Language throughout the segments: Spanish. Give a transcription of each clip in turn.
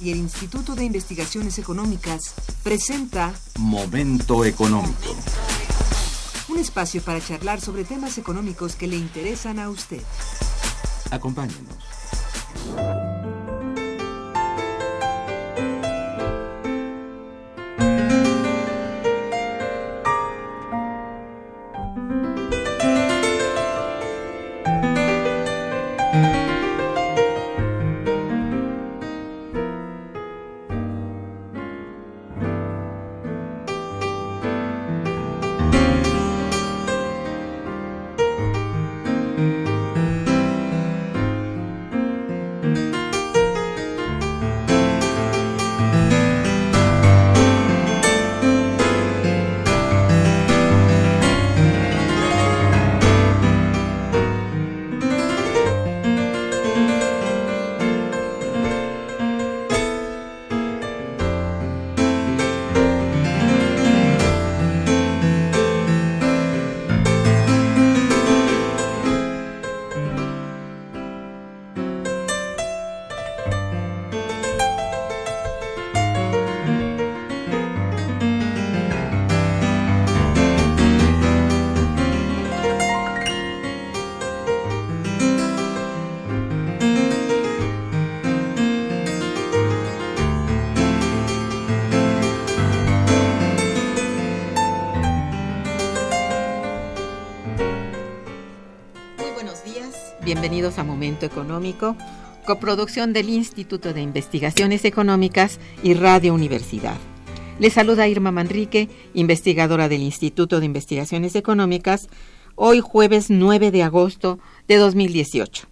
y el Instituto de Investigaciones Económicas presenta Momento económico. Un espacio para charlar sobre temas económicos que le interesan a usted. Acompáñenos. Bienvenidos a Momento Económico, coproducción del Instituto de Investigaciones Económicas y Radio Universidad. Les saluda Irma Manrique, investigadora del Instituto de Investigaciones Económicas, hoy jueves 9 de agosto de 2018.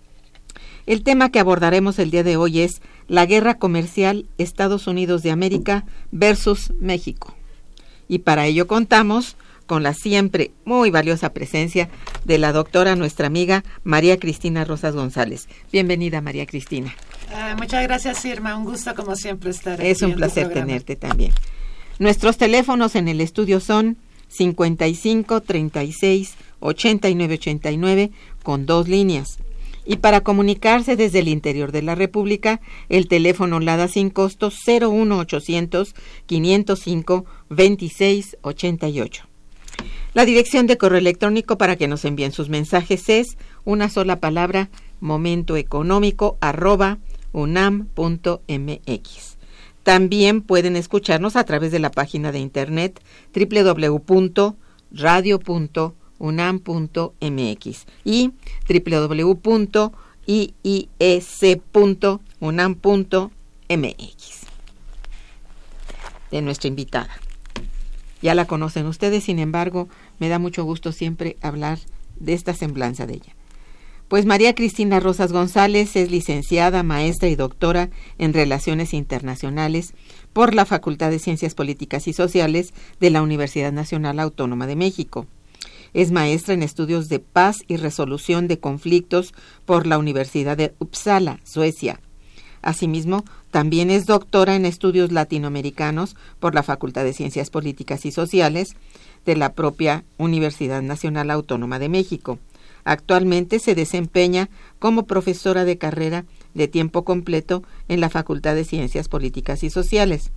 El tema que abordaremos el día de hoy es la guerra comercial Estados Unidos de América versus México. Y para ello contamos con la siempre muy valiosa presencia de la doctora, nuestra amiga María Cristina Rosas González. Bienvenida, María Cristina. Ah, muchas gracias, Irma. Un gusto, como siempre, estar aquí. Es un placer tenerte también. Nuestros teléfonos en el estudio son 55 36 89 89 con dos líneas. Y para comunicarse desde el interior de la República, el teléfono LADA sin costo 01800 505 26 88. La dirección de correo electrónico para que nos envíen sus mensajes es una sola palabra momentoeconómico arroba unam.mx. También pueden escucharnos a través de la página de internet www.radio.unam.mx y www.iiec.unam.mx de nuestra invitada. Ya la conocen ustedes, sin embargo, me da mucho gusto siempre hablar de esta semblanza de ella. Pues María Cristina Rosas González es licenciada, maestra y doctora en Relaciones Internacionales por la Facultad de Ciencias Políticas y Sociales de la Universidad Nacional Autónoma de México. Es maestra en estudios de paz y resolución de conflictos por la Universidad de Uppsala, Suecia. Asimismo, también es doctora en estudios latinoamericanos por la Facultad de Ciencias Políticas y Sociales de la propia Universidad Nacional Autónoma de México. Actualmente se desempeña como profesora de carrera de tiempo completo en la Facultad de Ciencias Políticas y Sociales.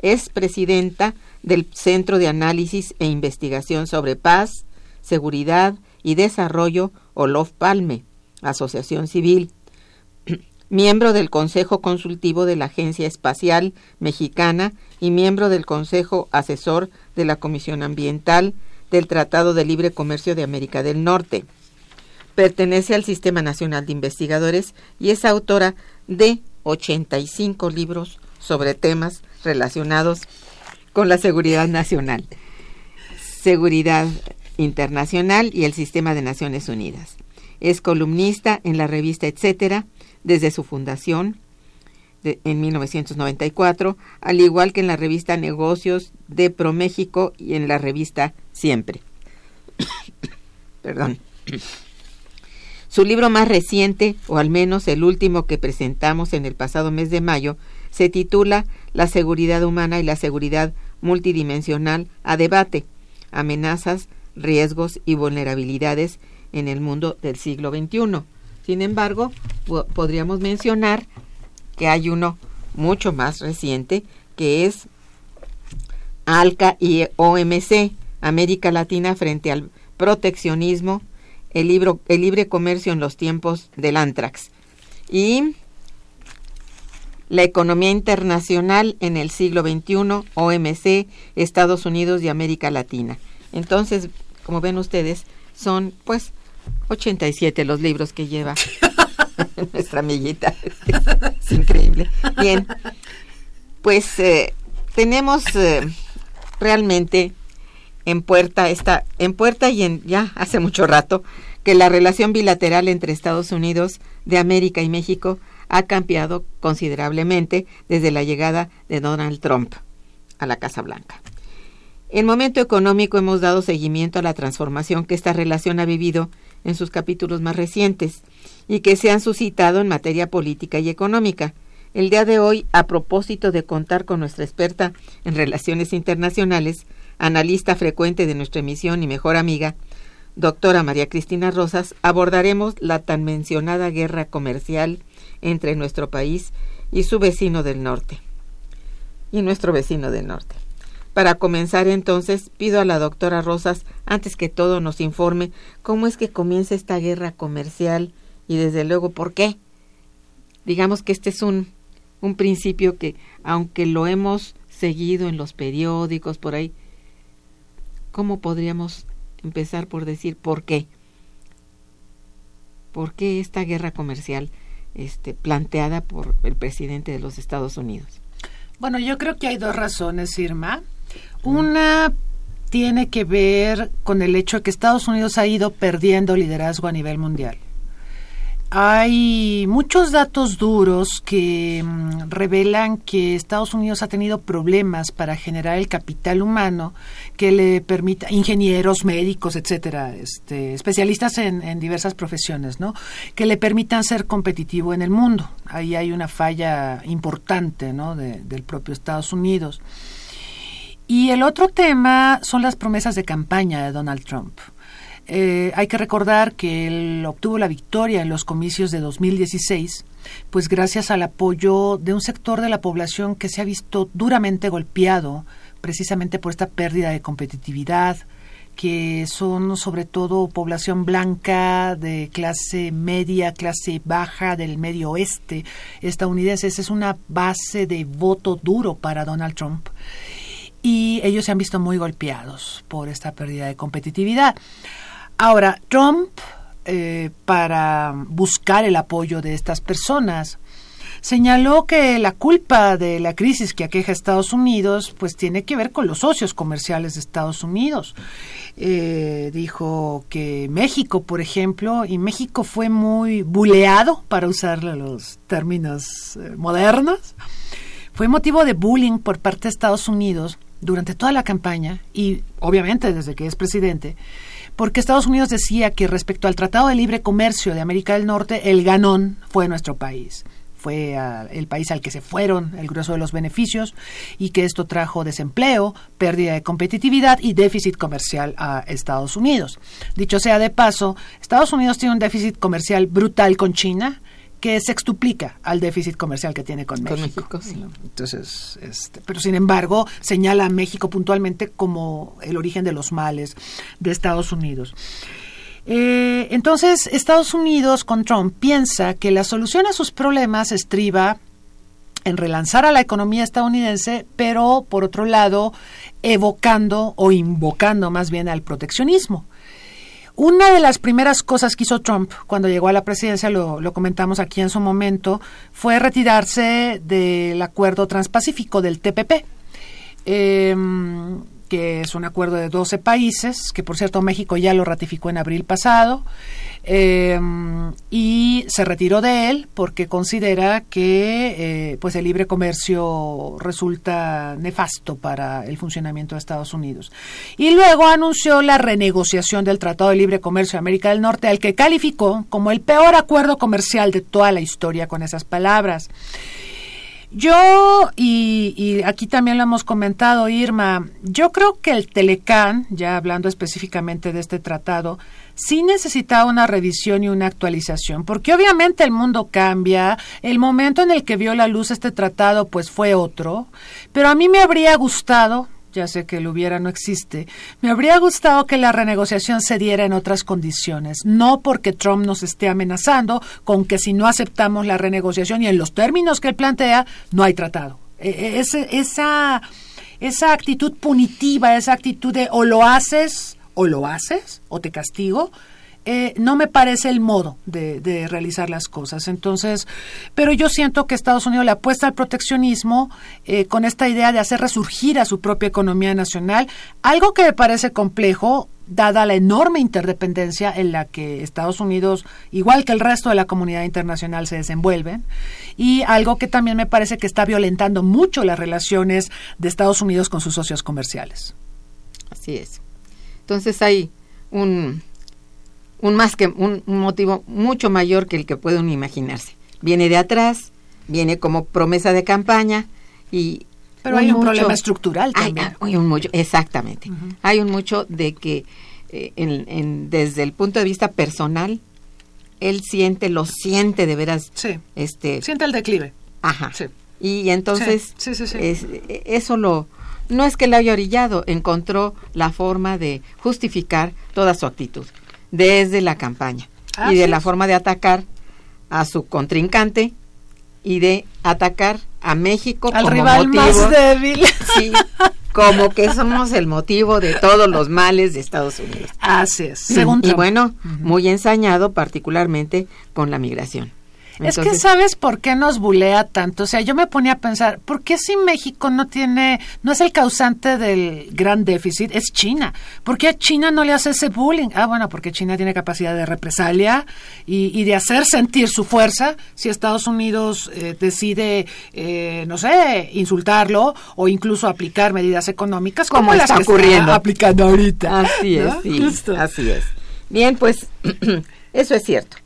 Es presidenta del Centro de Análisis e Investigación sobre Paz, Seguridad y Desarrollo Olof Palme, Asociación Civil, miembro del Consejo Consultivo de la Agencia Espacial Mexicana y miembro del Consejo Asesor de la Comisión Ambiental del Tratado de Libre Comercio de América del Norte. Pertenece al Sistema Nacional de Investigadores y es autora de 85 libros sobre temas relacionados con la seguridad nacional, seguridad internacional y el sistema de Naciones Unidas. Es columnista en la revista Etcétera desde su fundación. en 1994, al igual que en la revista Negocios de ProMéxico y en la revista Siempre. Perdón. Su libro más reciente, o al menos el último que presentamos en el pasado mes de mayo, se titula La seguridad humana y la seguridad multidimensional a debate, amenazas, riesgos y vulnerabilidades en el mundo del siglo XXI. Sin embargo, podríamos mencionar que hay uno mucho más reciente que es ALCA y OMC, América Latina frente al proteccionismo, el, libro, el libre comercio en los tiempos del antrax y la economía internacional en el siglo XXI, OMC, Estados Unidos y América Latina. Entonces, como ven ustedes, son pues 87 los libros que lleva nuestra amiguita. es increíble. Bien, pues eh, tenemos eh, realmente en puerta está en puerta y en ya hace mucho rato que la relación bilateral entre Estados Unidos de América y México ha cambiado considerablemente desde la llegada de Donald Trump a la Casa Blanca. En momento económico hemos dado seguimiento a la transformación que esta relación ha vivido en sus capítulos más recientes y que se han suscitado en materia política y económica. El día de hoy, a propósito de contar con nuestra experta en relaciones internacionales, analista frecuente de nuestra emisión y mejor amiga, doctora María Cristina Rosas, abordaremos la tan mencionada guerra comercial entre nuestro país y su vecino del norte. Y nuestro vecino del norte. Para comenzar entonces, pido a la doctora Rosas, antes que todo, nos informe cómo es que comienza esta guerra comercial y desde luego por qué. Digamos que este es un, un principio que, aunque lo hemos seguido en los periódicos, por ahí, ¿cómo podríamos empezar por decir por qué? ¿Por qué esta guerra comercial este, planteada por el presidente de los Estados Unidos? Bueno, yo creo que hay dos razones, Irma. Una tiene que ver con el hecho de que Estados Unidos ha ido perdiendo liderazgo a nivel mundial. Hay muchos datos duros que mm, revelan que Estados Unidos ha tenido problemas para generar el capital humano que le permita, ingenieros, médicos, etcétera, este, especialistas en, diversas profesiones, ¿no? Que le permitan ser competitivo en el mundo. Ahí hay una falla importante, ¿no? del propio Estados Unidos. Y el otro tema son las promesas de campaña de Donald Trump. Eh, hay que recordar que él obtuvo la victoria en los comicios de 2016, pues gracias al apoyo de un sector de la población que se ha visto duramente golpeado precisamente por esta pérdida de competitividad, que son sobre todo población blanca de clase media, clase baja del medio oeste estadounidense. Esa es una base de voto duro para Donald Trump. Y ellos se han visto muy golpeados por esta pérdida de competitividad. Ahora, Trump, eh, para buscar el apoyo de estas personas, señaló que la culpa de la crisis que aqueja a Estados Unidos pues tiene que ver con los socios comerciales de Estados Unidos. Eh, dijo que México, por ejemplo, y México fue muy buleado, para usar los términos eh, modernos, fue motivo de bullying por parte de Estados Unidos durante toda la campaña y obviamente desde que es presidente porque Estados Unidos decía que respecto al Tratado de Libre Comercio de América del Norte, el ganón fue nuestro país. Fue ah, el país al que se fueron el grueso de los beneficios y que esto trajo desempleo, pérdida de competitividad y déficit comercial a Estados Unidos. Dicho sea de paso, Estados Unidos tiene un déficit comercial brutal con China, que sextuplica al déficit comercial que tiene con México. Entonces, este, pero sin embargo, señala a México puntualmente como el origen de los males de Estados Unidos. Eh, entonces, Estados Unidos con Trump piensa que la solución a sus problemas estriba en relanzar a la economía estadounidense, pero por otro lado, evocando o invocando más bien al proteccionismo. Una de las primeras cosas que hizo Trump cuando llegó a la presidencia, lo, comentamos aquí en su momento, fue retirarse del acuerdo transpacífico del TPP. Em, que es un acuerdo de 12 países, que por cierto México ya lo ratificó en abril pasado, eh, y se retiró de él porque considera que eh, pues el libre comercio resulta nefasto para el funcionamiento de Estados Unidos. Y luego anunció la renegociación del Tratado de Libre Comercio de América del Norte, al que calificó como el peor acuerdo comercial de toda la historia con esas palabras. Yo, y, aquí también lo hemos comentado, Irma, yo creo que el Telecán, ya hablando específicamente de este tratado, sí necesitaba una revisión y una actualización, porque obviamente el mundo cambia, el momento en el que vio la luz este tratado pues fue otro, pero a mí me habría gustado, ya sé que lo hubiera no existe, me habría gustado que la renegociación se diera en otras condiciones, no porque Trump nos esté amenazando con que si no aceptamos la renegociación y en los términos que él plantea, no hay tratado. E, e, esa, esa actitud punitiva, esa actitud de o lo haces o lo haces o te castigo, eh, no me parece el modo de, realizar las cosas. Entonces, pero yo siento que Estados Unidos le apuesta al proteccionismo eh, con esta idea de hacer resurgir a su propia economía nacional, algo que me parece complejo dada la enorme interdependencia en la que Estados Unidos, igual que el resto de la comunidad internacional, se desenvuelven, y algo que también me parece que está violentando mucho las relaciones de Estados Unidos con sus socios comerciales. Así es. Entonces hay un, un más que un, motivo mucho mayor que el que puede uno imaginarse. Viene de atrás, viene como promesa de campaña y pero hay un problema estructural también. Hay, un mucho, exactamente. Hay un mucho de que eh, en, desde el punto de vista personal él siente, lo siente de veras. Sí. Este, siente el declive. Ajá. Sí. Y entonces eso lo no es que le haya orillado, encontró la forma de justificar toda su actitud desde la campaña y de la forma de atacar a su contrincante y de atacar a México al rival más débil. Sí, como que somos el motivo de todos los males de Estados Unidos. Así es. y bueno, muy ensañado particularmente con la migración es que sabes por qué nos bulea tanto. O sea, yo me ponía a pensar, ¿por qué si México no tiene, no es el causante del gran déficit, es China? ¿Por qué a China no le hace ese bullying? Ah, bueno, porque China tiene capacidad de represalia y, de hacer sentir su fuerza si Estados Unidos eh, decide, eh, no sé, insultarlo o incluso aplicar medidas económicas como, las está ocurriendo. aplicando ahorita. Así es, sí, así es. Bien, pues eso es cierto.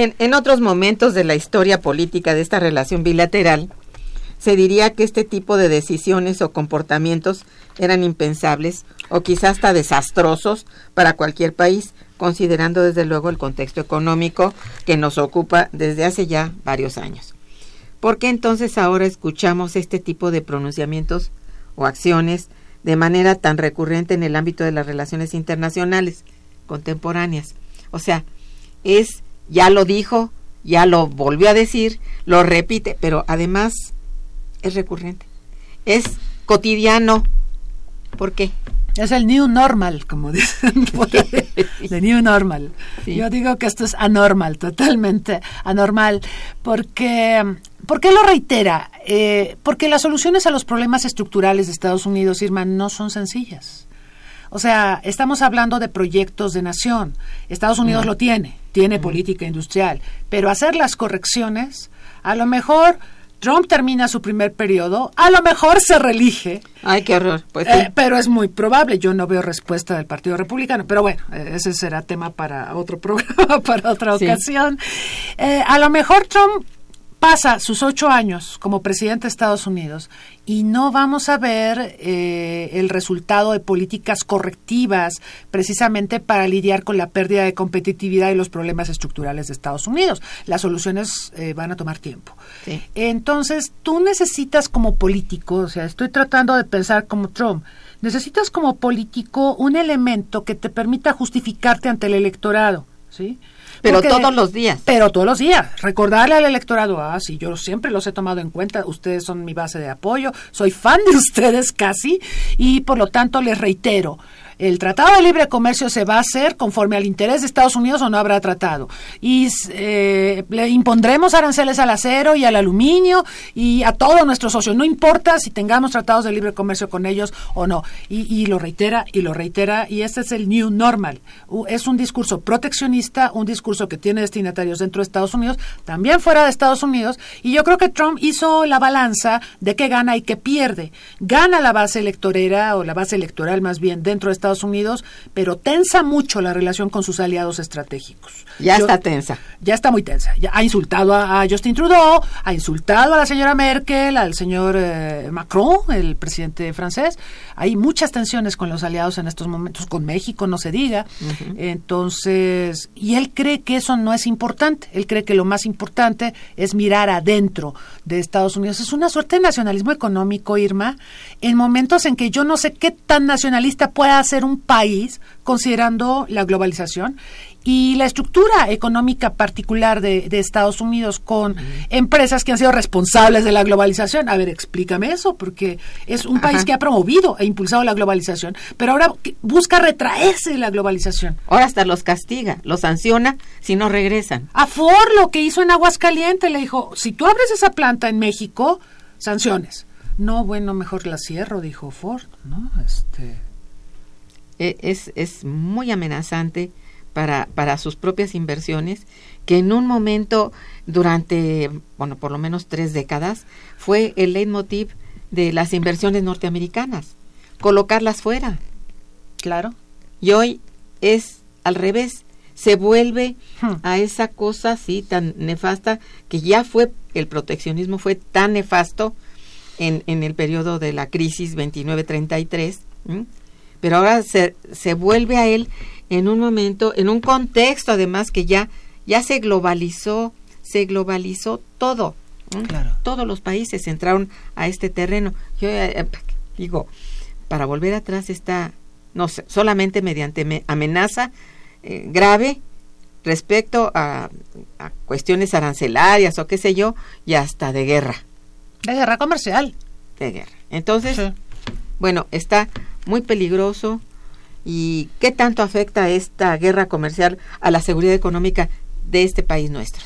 En, otros momentos de la historia política de esta relación bilateral, se diría que este tipo de decisiones o comportamientos eran impensables o quizás hasta desastrosos para cualquier país, considerando desde luego el contexto económico que nos ocupa desde hace ya varios años. ¿Por qué entonces ahora escuchamos este tipo de pronunciamientos o acciones de manera tan recurrente en el ámbito de las relaciones internacionales contemporáneas? O sea, es ya lo dijo, ya lo volvió a decir, lo repite, pero además es recurrente, es cotidiano. ¿Por qué? Es el new normal, como dicen. The new normal. Yo digo que esto es anormal, totalmente anormal, porque ¿Por qué lo reitera? Eh, porque las soluciones a los problemas estructurales de Estados Unidos, Irma, no son sencillas. O sea, estamos hablando de proyectos de nación. Estados Unidos lo tiene, tiene política industrial, pero hacer las correcciones, a lo mejor Trump termina su primer periodo, a lo mejor se reelige. Ay, qué horror. Pues eh, pero es muy probable. Yo no veo respuesta del Partido Republicano. Pero bueno, eh, ese será tema para otro programa, para otra ocasión. Eh, a lo mejor Trump pasa sus ocho años como presidente de Estados Unidos y no vamos a ver eh, el resultado de políticas correctivas precisamente para lidiar con la pérdida de competitividad y los problemas estructurales de Estados Unidos. Las soluciones eh, van a tomar tiempo. Entonces, tú necesitas como político, o sea, estoy tratando de pensar como Trump, necesitas como político un elemento que te permita justificarte ante el electorado, ¿sí? Pero todos los días. Pero todos los días. Recordarle al electorado, ah, sí, yo siempre los he tomado en cuenta, ustedes son mi base de apoyo, soy fan de ustedes casi, y por lo tanto les reitero, el Tratado de Libre Comercio se va a hacer conforme al interés de Estados Unidos o no habrá tratado. Y eh, le impondremos aranceles al acero y al aluminio y a todos nuestros socios. No importa si tengamos tratados de libre comercio con ellos o no. Y, lo reitera y lo reitera. Y este es el new normal. Es un discurso proteccionista, un discurso que tiene destinatarios dentro de Estados Unidos, también fuera de Estados Unidos. Y yo creo que Trump hizo la balanza de qué gana y qué pierde. Gana la base electorera o la base electoral más bien dentro de Estados Unidos, pero tensa mucho la relación con sus aliados estratégicos. Ya está tensa. Ya está muy tensa. Ya ha insultado a, Justin Trudeau, ha insultado a la señora Merkel, al señor eh, Macron, el presidente francés. Hay muchas tensiones con los aliados en estos momentos, con México no se diga. Entonces, y él cree que eso no es importante. Él cree que lo más importante es mirar adentro de Estados Unidos. Es una suerte de nacionalismo económico, Irma, en momentos en que yo no sé qué tan nacionalista pueda ser un país considerando la globalización y la estructura económica particular de, Estados Unidos con empresas que han sido responsables de la globalización. A ver, explícame eso, porque es un país que ha promovido e impulsado la globalización, pero ahora busca retraerse de la globalización. Ahora hasta los castiga, los sanciona si no regresan. A Ford lo que hizo en Aguascalientes le dijo, si tú abres esa planta en México, sanciones. No, bueno, mejor la cierro, dijo Ford, ¿no? Este... E, es, es muy amenazante para, para sus propias inversiones, que en un momento durante, bueno, por lo menos tres décadas, fue el leitmotiv de las inversiones norteamericanas, colocarlas fuera. Claro. Y hoy es al revés, se vuelve hmm. a esa cosa así tan nefasta que ya fue, el proteccionismo fue tan nefasto en, en el periodo de la crisis 29-33, pero ahora se, se vuelve a él en un momento, en un contexto además que ya, ya se globalizó, se globalizó todo. Todos los países entraron a este terreno. Yo eh, eh, digo, para volver atrás está, no sé, solamente mediante amenaza eh, grave respecto a, cuestiones arancelarias o qué sé yo, y hasta de guerra. De guerra comercial. De guerra. Entonces, bueno, está muy peligroso, y qué tanto afecta esta guerra comercial a la seguridad económica de este país nuestro.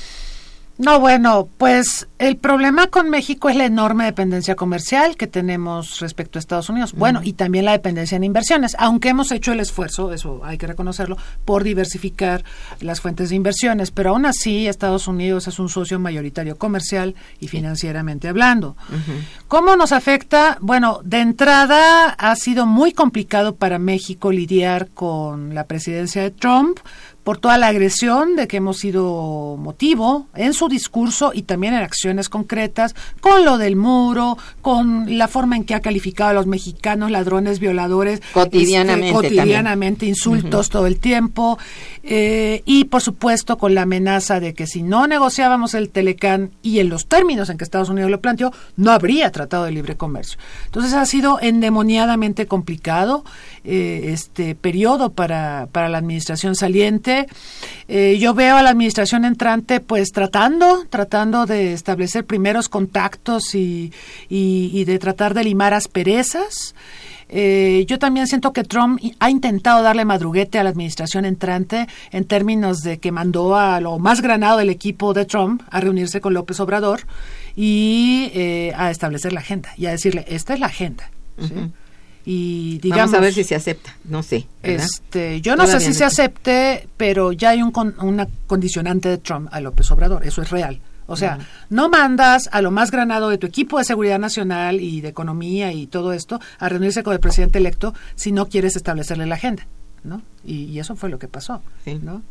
No, bueno, pues el problema con México es la enorme dependencia comercial que tenemos respecto a Estados Unidos. Bueno, y también la dependencia en inversiones, aunque hemos hecho el esfuerzo, eso hay que reconocerlo, por diversificar las fuentes de inversiones, pero aún así Estados Unidos es un socio mayoritario comercial y financieramente hablando. ¿Cómo nos afecta? Bueno, de entrada ha sido muy complicado para México lidiar con la presidencia de Trump por toda la agresión de que hemos sido motivo en su discurso y también en acciones concretas, con lo del muro, con la forma en que ha calificado a los mexicanos ladrones, violadores, cotidianamente, este, cotidianamente insultos todo el tiempo, eh, y por supuesto con la amenaza de que si no negociábamos el Telecán y en los términos en que Estados Unidos lo planteó, no habría tratado de libre comercio. Entonces ha sido endemoniadamente complicado eh, este periodo para, para la administración saliente eh, yo veo a la administración entrante pues tratando, tratando de establecer primeros contactos y, de tratar de limar asperezas. Eh, yo también siento que Trump ha intentado darle madruguete a la administración entrante en términos de que mandó a lo más granado del equipo de Trump a reunirse con López Obrador y eh, a establecer la agenda y a decirle, esta es la agenda y digamos Vamos a ver si se acepta. No sé este yo no sé si se acepte pero ya hay un una condicionante de Trump a López Obrador eso es real. O sea, no mandas a lo más granado de tu equipo de seguridad nacional y de economía y todo esto a reunirse con el presidente electo si no quieres establecerle la agenda, ¿no? Y, eso fue lo que pasó, ¿no?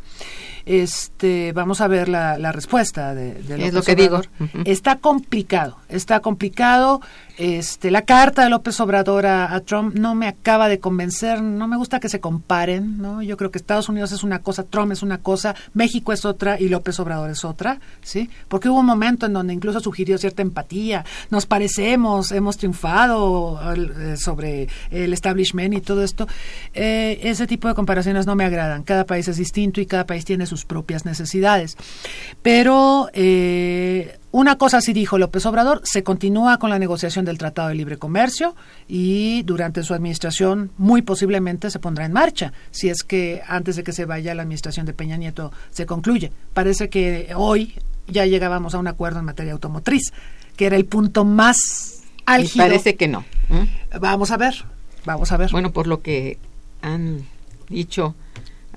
Este, vamos a ver la, respuesta de, de es lo que digo. Está complicado, está complicado. Este, la carta de López Obrador a, Trump no me acaba de convencer, no me gusta que se comparen, ¿no? Yo creo que Estados Unidos es una cosa, Trump es una cosa, México es otra y López Obrador es otra, ¿sí? Porque hubo un momento en donde incluso sugirió cierta empatía, nos parecemos, hemos triunfado eh, sobre el establishment y todo esto. Eh, ese tipo de comparaciones no me agradan. Cada país es distinto y cada país tiene sus propias necesidades. Pero eh, una cosa sí dijo López Obrador, se continúa con la negociación del Tratado de Libre Comercio y durante su administración muy posiblemente se pondrá en marcha, si es que antes de que se vaya la administración de Peña Nieto se concluye. Parece que hoy ya llegábamos a un acuerdo en materia automotriz, que era el punto más álgido. parece que no. Vamos a ver, vamos a ver. Bueno, por lo que han dicho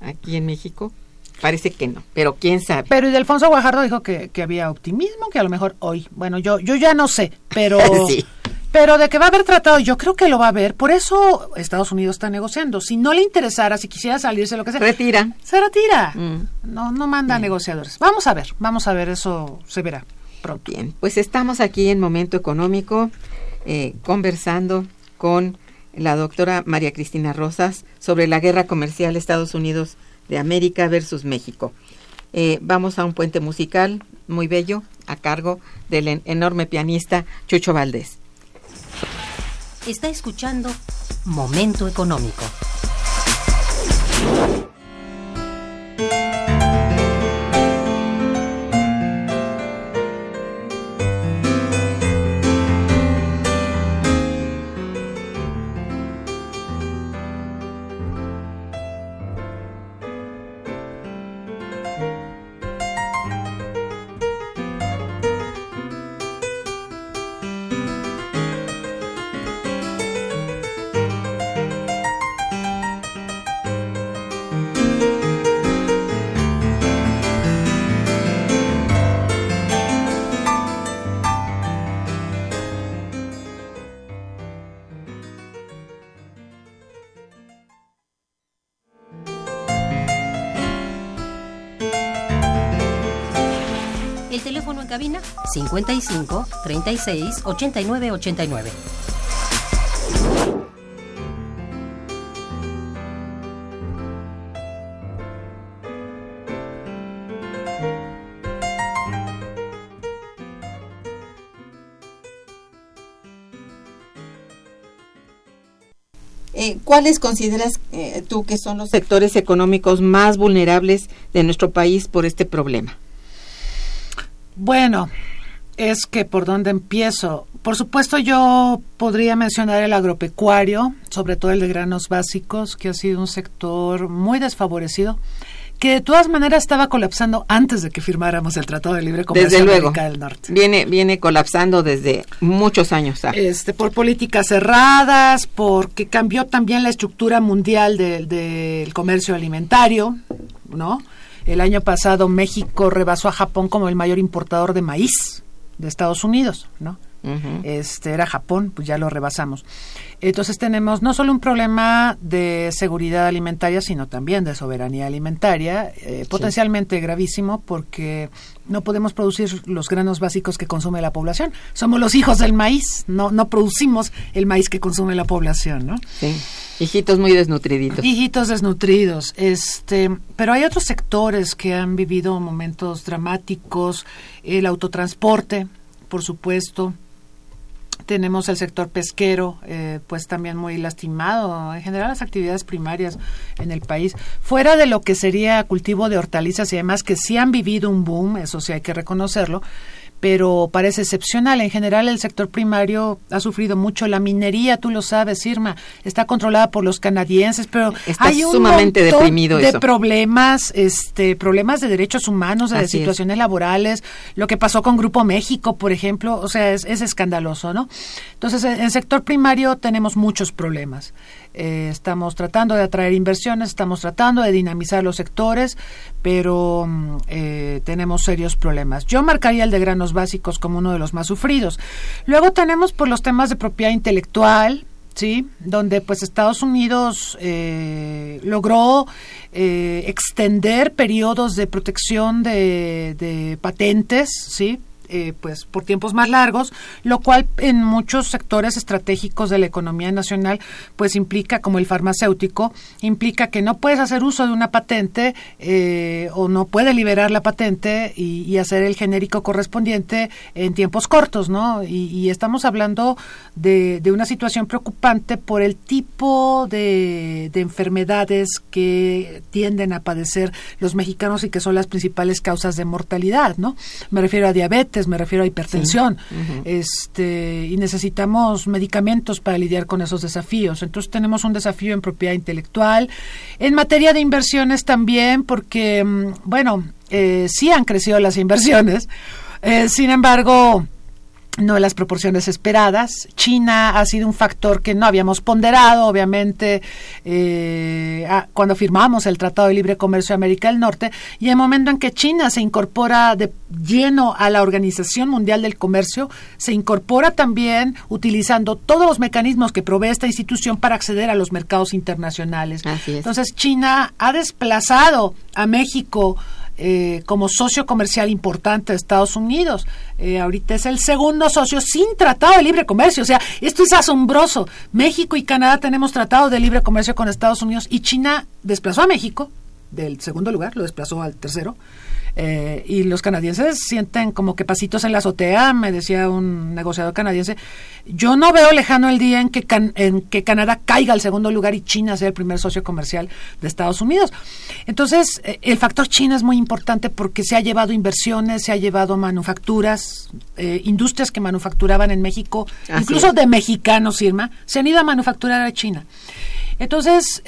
aquí en México, Parece que no, pero quién sabe. Pero y Alfonso Guajardo dijo que, había optimismo, que a lo mejor hoy, bueno, yo, yo ya no sé, pero, pero de que va a haber tratado, yo creo que lo va a haber. Por eso Estados Unidos está negociando. Si no le interesara, si quisiera salirse, lo que sea. Retira. Se retira. Mm. No, no manda negociadores. Vamos a ver, vamos a ver, eso se verá pronto. Bien, pues estamos aquí en Momento Económico eh, conversando con la doctora María Cristina Rosas sobre la guerra comercial Estados Unidos de América versus México. Eh, vamos a un puente musical muy bello a cargo del enorme pianista Chucho Valdés. Está escuchando Momento Económico. 55 36 89 89. Eh, ¿Cuáles consideras eh, tú que son los sectores económicos más vulnerables de nuestro país por este problema? Bueno, es que por dónde empiezo. Por supuesto, yo podría mencionar el agropecuario, sobre todo el de granos básicos, que ha sido un sector muy desfavorecido, que de todas maneras estaba colapsando antes de que firmáramos el Tratado de Libre Comercio desde luego, del Norte. Viene, viene colapsando desde muchos años. Este, por políticas cerradas, porque cambió también la estructura mundial del comercio alimentario, ¿no? El año pasado México rebasó a Japón como el mayor importador de maíz de Estados Unidos, ¿no? Este era Japón, pues ya lo rebasamos. Entonces tenemos no solo un problema de seguridad alimentaria, sino también de soberanía alimentaria, eh, potencialmente gravísimo porque no podemos producir los granos básicos que consume la población. Somos los hijos del maíz, no no producimos el maíz que consume la población, ¿no? Sí. Hijitos muy desnutriditos. Hijitos desnutridos. Este, pero hay otros sectores que han vivido momentos dramáticos, el autotransporte, por supuesto, tenemos el sector pesquero, eh, pues también muy lastimado. En general, las actividades primarias en el país, fuera de lo que sería cultivo de hortalizas y demás, que sí han vivido un boom, eso sí hay que reconocerlo, pero parece excepcional. En general, el sector primario ha sufrido mucho. La minería, tú lo sabes, Irma, está controlada por los canadienses, pero hay un sumamente deprimido de problemas, este, problemas de derechos humanos, de situaciones laborales. Lo que pasó con Grupo México, por ejemplo, o sea, es, es escandaloso, ¿no? Entonces, en el sector primario tenemos muchos problemas. Eh, estamos tratando de atraer inversiones, estamos tratando de dinamizar los sectores, pero mm, eh, tenemos serios problemas. Yo marcaría el de granos básicos como uno de los más sufridos. Luego tenemos por los temas de propiedad intelectual, ¿sí? Donde pues Estados Unidos eh, logró extender periodos de protección de, de patentes, ¿sí? Eh, pues por tiempos más largos, lo cual en muchos sectores estratégicos de la economía nacional pues implica, como el farmacéutico, implica que no puedes hacer uso de una patente eh, o no puedes liberar la patente y, hacer el genérico correspondiente en tiempos cortos, ¿no? Y, estamos hablando de, una situación preocupante por el tipo de, de enfermedades que tienden a padecer los mexicanos y que son las principales causas de mortalidad, ¿no? Me refiero a diabetes, diabetes, me refiero a hipertensión, este, y necesitamos medicamentos para lidiar con esos desafíos. Entonces tenemos un desafío en propiedad intelectual, en materia de inversiones también, porque, mm, bueno, eh, sí han crecido las inversiones, eh, sin embargo, no en las proporciones esperadas. China ha sido un factor que no habíamos ponderado, obviamente, eh, cuando firmamos el Tratado de Libre Comercio de América del Norte, y el momento en que China se incorpora de lleno a la Organización Mundial del Comercio, se incorpora también utilizando todos los mecanismos que provee esta institución para acceder a los mercados internacionales. Entonces, China ha desplazado a México eh, como socio comercial importante de Estados Unidos. Eh, ahorita es el segundo socio sin tratado de libre comercio. O sea, esto es asombroso. México y Canadá tenemos tratado de libre comercio con Estados Unidos y China desplazó a México del segundo lugar, lo desplazó al tercero. Eh, y los canadienses sienten como que pasitos en la azotea, me decía un negociador canadiense. Yo no veo lejano el día en que, en que Canadá caiga al segundo lugar y China sea el primer socio comercial de Estados Unidos. Entonces, eh, el factor China es muy importante porque se ha llevado inversiones, se ha llevado manufacturas, eh, industrias que manufacturaban en México, incluso de mexicanos, Irma, se han ido a manufacturar a China. Entonces,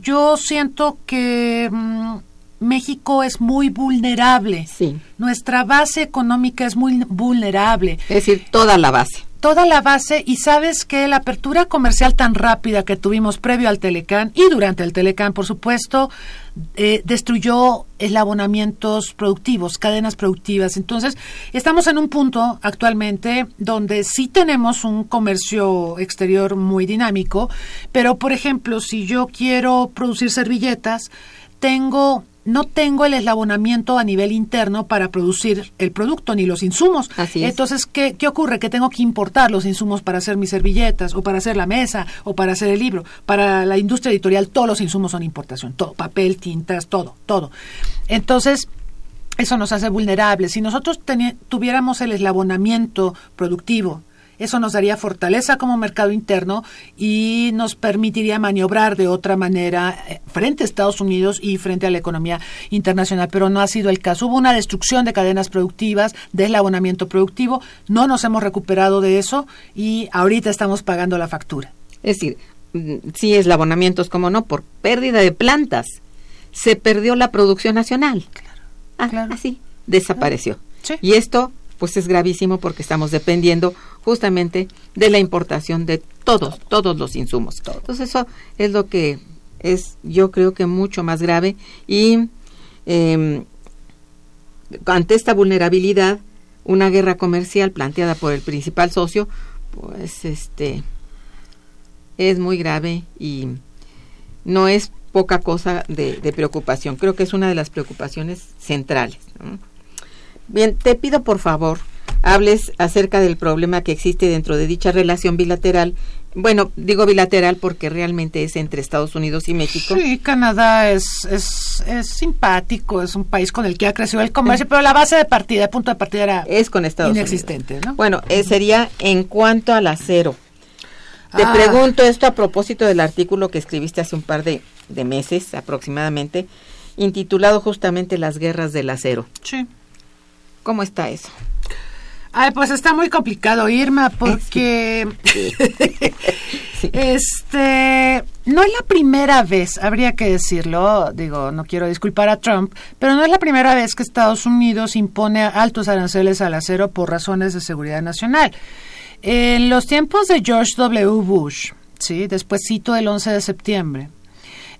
yo siento que... Mm, México es muy vulnerable. Sí. Nuestra base económica es muy vulnerable. Es decir, toda la base. Toda la base y sabes que la apertura comercial tan rápida que tuvimos previo al Telecán y durante el Telecán, por supuesto, eh, destruyó eslabonamientos productivos, cadenas productivas. Entonces, estamos en un punto actualmente donde sí tenemos un comercio exterior muy dinámico, pero, por ejemplo, si yo quiero producir servilletas, tengo no tengo el eslabonamiento a nivel interno para producir el producto ni los insumos. Entonces, ¿qué, ¿qué, ocurre? Que tengo que importar los insumos para hacer mis servilletas o para hacer la mesa o para hacer el libro. Para la industria editorial todos los insumos son importación, todo, papel, tintas, todo, todo. Entonces, eso nos hace vulnerables. Si nosotros tuviéramos el eslabonamiento productivo eso nos daría fortaleza como mercado interno y nos permitiría maniobrar de otra manera eh, frente a Estados Unidos y frente a la economía internacional, pero no ha sido el caso. Hubo una destrucción de cadenas productivas, deslabonamiento productivo, no nos hemos recuperado de eso y ahorita estamos pagando la factura. Es decir, mm, sí, eslabonamientos, como no, por pérdida de plantas. Se perdió la producción nacional. Claro. Ah, claro. Así, desapareció. Y esto pues es gravísimo porque estamos dependiendo justamente de la importación de todos, todos los insumos. Entonces eso es lo que es yo creo que mucho más grave y em, ante esta vulnerabilidad una guerra comercial planteada por el principal socio pues este es muy grave y no es poca cosa de, preocupación. Creo que es una de las preocupaciones centrales Bien, te pido por favor hables acerca del problema que existe dentro de dicha relación bilateral. Bueno, digo bilateral porque realmente es entre Estados Unidos y México. Sí, Canadá es, es, es simpático, es un país con el que ha crecido el comercio, pero la base de partida, el punto de partida era es con Estados inexistente, ¿no? Bueno, eh, sería en cuanto al acero. Te ah. pregunto esto a propósito del artículo que escribiste hace un par de, de meses aproximadamente, intitulado justamente Las guerras del acero. Sí. ¿Cómo está eso? Ay, pues está muy complicado, Irma, porque este no es la primera vez, habría que decirlo, digo, no quiero disculpar a Trump, pero no es la primera vez que Estados Unidos impone altos aranceles al acero por razones de seguridad nacional. En los tiempos de George W. Bush, sí, después cito el 11 de septiembre,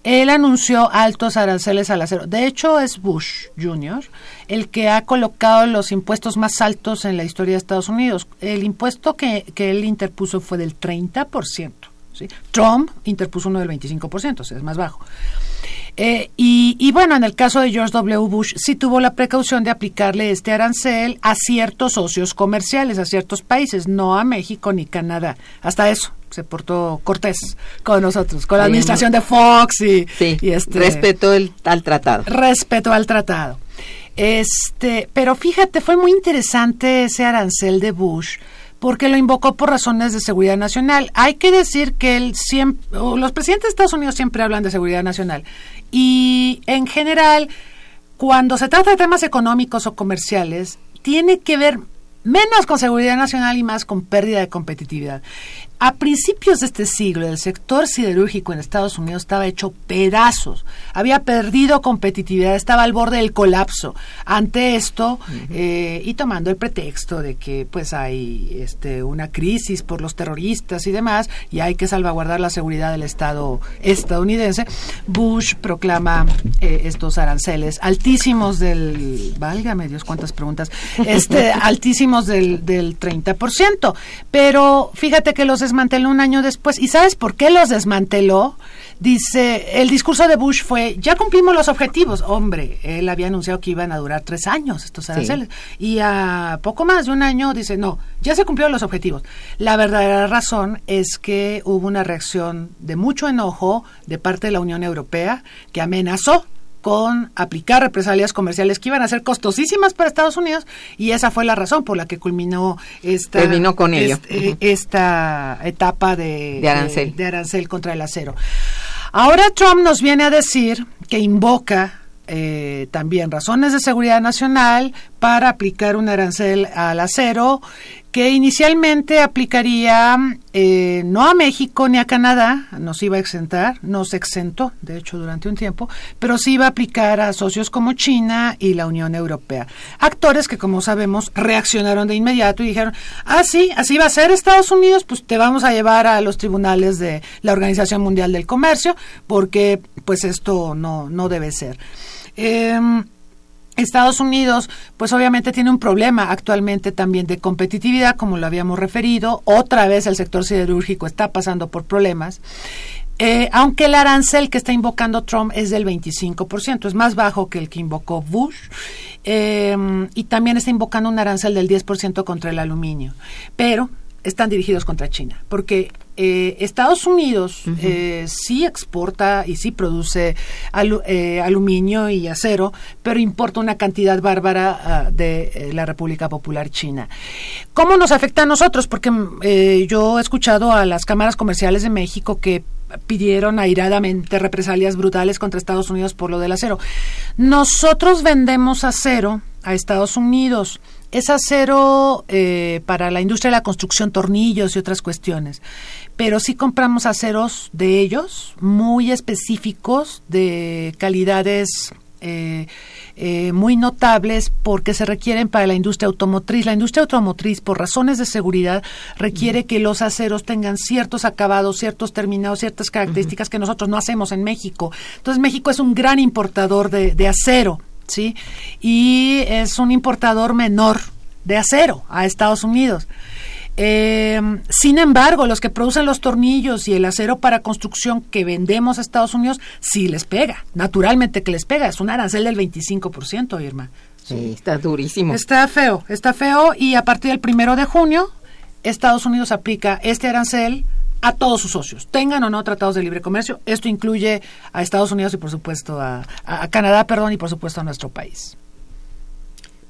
él anunció altos aranceles al acero. De hecho, es Bush Jr. el que ha colocado los impuestos más altos en la historia de Estados Unidos. El impuesto que, que él interpuso fue del 30%. ¿sí? Trump interpuso uno del 25%, o sea, es más bajo. Eh, y, y, bueno, en el caso de George W. Bush, sí tuvo la precaución de aplicarle este arancel a ciertos socios comerciales, a ciertos países, no a México ni Canadá. Hasta eso se portó cortés con nosotros, con la administración de Fox y, y este, respetó el, al tratado. Respetó al tratado. Este, pero fíjate, fue muy interesante ese arancel de Bush porque lo invocó por razones de seguridad nacional. Hay que decir que él siempre, los presidentes de Estados Unidos siempre hablan de seguridad nacional y en general, cuando se trata de temas económicos o comerciales, tiene que ver menos con seguridad nacional y más con pérdida de competitividad. A principios de este siglo, el sector siderúrgico en Estados Unidos estaba hecho pedazos, había perdido competitividad, estaba al borde del colapso. Ante esto, eh, y tomando el pretexto de que pues hay este, una crisis por los terroristas y demás, y hay que salvaguardar la seguridad del Estado estadounidense, Bush proclama eh, estos aranceles altísimos del, válgame Dios, cuántas preguntas, este, altísimos del, del 30%. Pero fíjate que los desmanteló un año después. ¿Y sabes por qué los desmanteló? Dice, el discurso de Bush fue, ya cumplimos los objetivos. Hombre, él había anunciado que iban a durar tres años estos aranceles. Y a poco más de un año dice, no, ya se cumplieron los objetivos. La verdadera razón es que hubo una reacción de mucho enojo de parte de la Unión Europea que amenazó con aplicar represalias comerciales que iban a ser costosísimas para Estados Unidos y esa fue la razón por la que culminó esta, Terminó con ello. este, eh, esta etapa de, De arancel. de arancel contra el acero. Ahora Trump nos viene a decir que invoca eh, también razones de seguridad nacional para aplicar un arancel al acero que inicialmente aplicaría eh, no a México ni a Canadá, nos iba a exentar, nos exentó, de hecho, durante un tiempo, pero sí iba a aplicar a socios como China y la Unión Europea. Actores que, como sabemos, reaccionaron de inmediato y dijeron, ah, sí, así va a ser Estados Unidos, pues te vamos a llevar a los tribunales de la Organización Mundial del Comercio, porque pues esto no, no debe ser. Em, Estados Unidos, pues obviamente tiene un problema actualmente también de competitividad, como lo habíamos referido. Otra vez el sector siderúrgico está pasando por problemas. Eh, aunque el arancel que está invocando Trump es del 25%, es más bajo que el que invocó Bush, eh, y también está invocando un arancel del 10% contra el aluminio. Pero están dirigidos contra China, porque eh, Estados Unidos eh, sí exporta y sí produce alu- eh, aluminio y acero, pero importa una cantidad bárbara ah, de la República Popular China. ¿Cómo nos afecta a nosotros? Porque mm, yo he escuchado a las cámaras comerciales de México que pidieron airadamente represalias brutales contra Estados Unidos por lo del acero. Nosotros vendemos acero a Estados Unidos. Es acero eh, para la industria de la construcción, tornillos y otras cuestiones. Pero sí compramos aceros de ellos, muy específicos, de calidades eh, eh, muy notables porque se requieren para la industria automotriz. La industria automotriz, por razones de seguridad, requiere que los aceros tengan ciertos acabados, ciertos terminados, ciertas características que nosotros no hacemos en México. Entonces, México es un gran importador de, de acero, ¿sí? Y es un importador menor de acero a Estados Unidos. Eh, sin embargo, los que producen los tornillos y el acero para construcción que vendemos a Estados Unidos, sí les pega. Naturalmente que les pega. Es un arancel del 25%, Irma. Sí, está durísimo. Está feo, está feo. Y a partir del primero de junio, Estados Unidos aplica este arancel a todos sus socios, tengan o no tratados de libre comercio. Esto incluye a Estados Unidos y, por supuesto, a, Canadá, perdón, y por supuesto a nuestro país.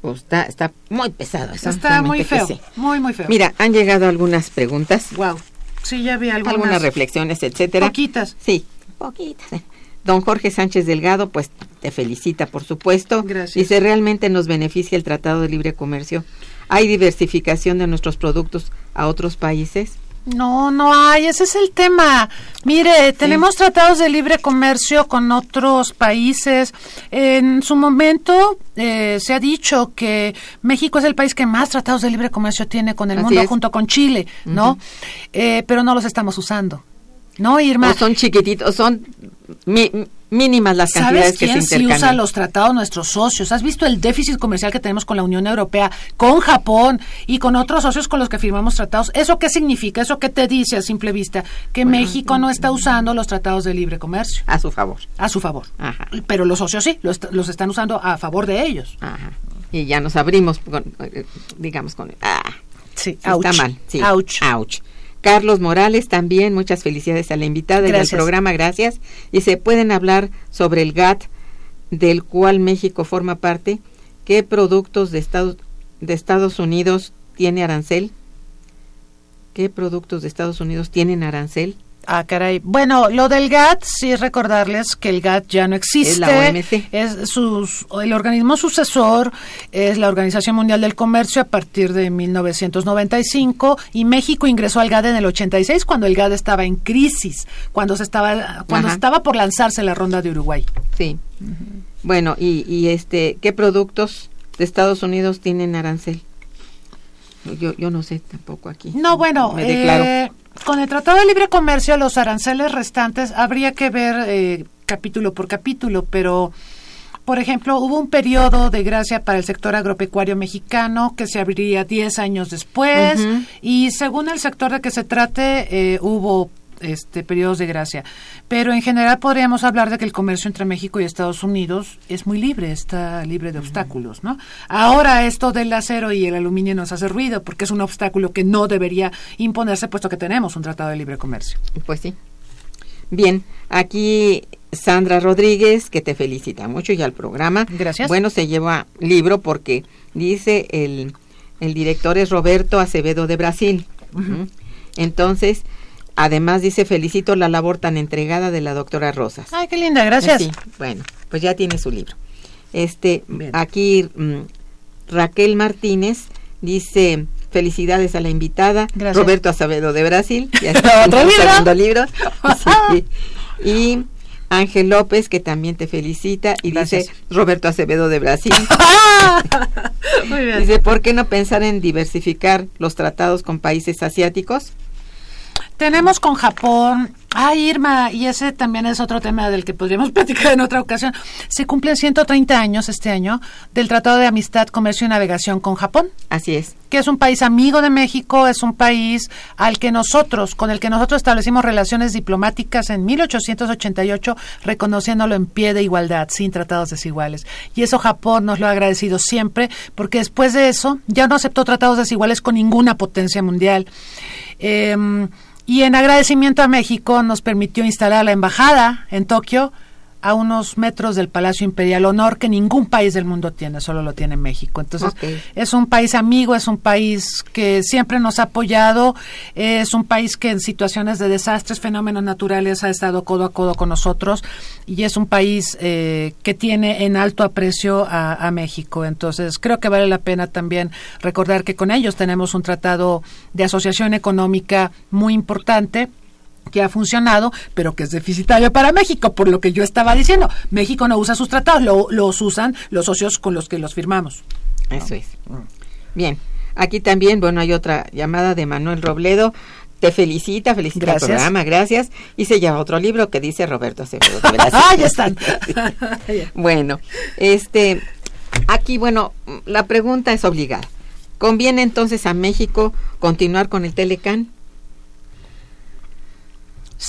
Pues está, está muy pesado. eso, Está muy feo, sí. muy, muy feo. Mira, han llegado algunas preguntas, Wow. Sí, ya vi algunas. algunas reflexiones, etcétera. Poquitas. Sí, poquitas. Don Jorge Sánchez Delgado, pues te felicita, por supuesto. Gracias. Dice, ¿realmente nos beneficia el Tratado de Libre Comercio? ¿Hay diversificación de nuestros productos a otros países? No, no hay, ese es el tema. Mire, tenemos tratados de libre comercio con otros países. En su momento eh, se ha dicho que México es el país que más tratados de libre comercio tiene con el Así mundo es. junto con Chile, ¿no? Eh, pero no los estamos usando. ¿No, Irma? ¿O son chiquititos, son mi- mínimas las cantidades ¿Sabes que quién se sí intercambian? usa los tratados nuestros socios? ¿Has visto el déficit comercial que tenemos con la Unión Europea, con Japón y con otros socios con los que firmamos tratados? ¿Eso qué significa? ¿Eso qué te dice a simple vista? Que México no está usando los tratados de libre comercio A su favor. a su favor. Ajá. Pero los socios sí, los, los están usando a favor de ellos. Ajá. Y ya nos abrimos, con, eh, digamos, con... Ah, Sí, está mal. Sí. Ouch. Ouch. Carlos Morales también, muchas felicidades a la invitada y al Gracias. programa, gracias. Y se pueden hablar sobre el GATT, del cual México forma parte. ¿Qué productos de Estados, de Estados Unidos tiene arancel? ¿Qué productos de Estados Unidos tienen arancel? Ah, caray. Bueno, lo del GATT, sí es recordarles que el GATT ya no existe. Es la OMC. Es sus- el organismo sucesor es la Organización Mundial del Comercio a partir de 1995 y México ingresó al GATT en el 86 cuando el GATT estaba en crisis, cuando se estaba cuando Ajá. estaba por lanzarse la ronda de Uruguay. Sí. Bueno, y, y este, ¿qué productos de Estados Unidos tienen arancel? Yo, yo no sé tampoco aquí. No, bueno, Me declaro. eh, con el Tratado de Libre Comercio, los aranceles restantes habría que ver eh, capítulo por capítulo, pero, por ejemplo, hubo un periodo de gracia para el sector agropecuario mexicano que se abriría 10 años después, y según el sector de que se trate, eh, hubo este periodos de gracia. Pero en general podríamos hablar de que el comercio entre México y Estados Unidos es muy libre, está libre de obstáculos, ¿no? Ahora esto del acero y el aluminio nos hace ruido porque es un obstáculo que no debería imponerse puesto que tenemos un tratado de libre comercio. Pues sí. Bien, aquí Sandra Rodríguez, que te felicita mucho y al programa. Gracias. Bueno, se lleva libro porque dice el, el director es Roberto Acevedo de Brasil. Entonces, además dice, felicito la labor tan entregada de la doctora Rosas. Ay, qué linda, gracias. Sí, bueno, pues ya tiene su libro. Este, Bien. aquí mm, Raquel Martínez dice felicidades a la invitada, Gracias. Roberto Acevedo de Brasil, ya Otro está libro. segundo libro. Sí. Y Ángel López que también te felicita y Gracias. dice Roberto Acevedo de Brasil. Muy bien. dice, ¿por qué no pensar en diversificar los tratados con países asiáticos? Tenemos con Japón. Ay, Irma, y ese también es otro tema del que podríamos platicar en otra ocasión. Se cumplen 130 años este año del Tratado de Amistad, Comercio y Navegación con Japón. Así es. que es un país amigo de México, es un país al que nosotros, con el que nosotros establecimos relaciones diplomáticas en 1888, reconociéndolo en pie de igualdad, sin tratados desiguales. Y eso Japón nos lo ha agradecido siempre, porque después de eso ya no aceptó tratados desiguales con ninguna potencia mundial. Em, y en agradecimiento a México nos permitió instalar la embajada en Tokio a unos metros del Palacio Imperial, honor que ningún país del mundo tiene, solo lo tiene México. Entonces, es un país amigo, es un país que siempre nos ha apoyado, es un país que en situaciones de desastres, fenómenos naturales ha estado codo a codo con nosotros y es un país eh, que tiene en alto aprecio a, a México. Entonces, creo que vale la pena también recordar que con ellos tenemos un tratado de asociación económica muy importante que ha funcionado, pero que es deficitario para México, por lo que yo estaba diciendo. México no usa sus tratados, lo- los usan los socios con los que los firmamos. Eso es. Bien, aquí también, bueno, hay otra llamada de Manuel Robledo. Te felicita, felicita Gracias. el programa, gracias. Y se lleva otro libro que dice Roberto Acevedo. ¡Ah, ya están! bueno, este, aquí, bueno, la pregunta es obligada. ¿Conviene entonces a México continuar con el Telecán?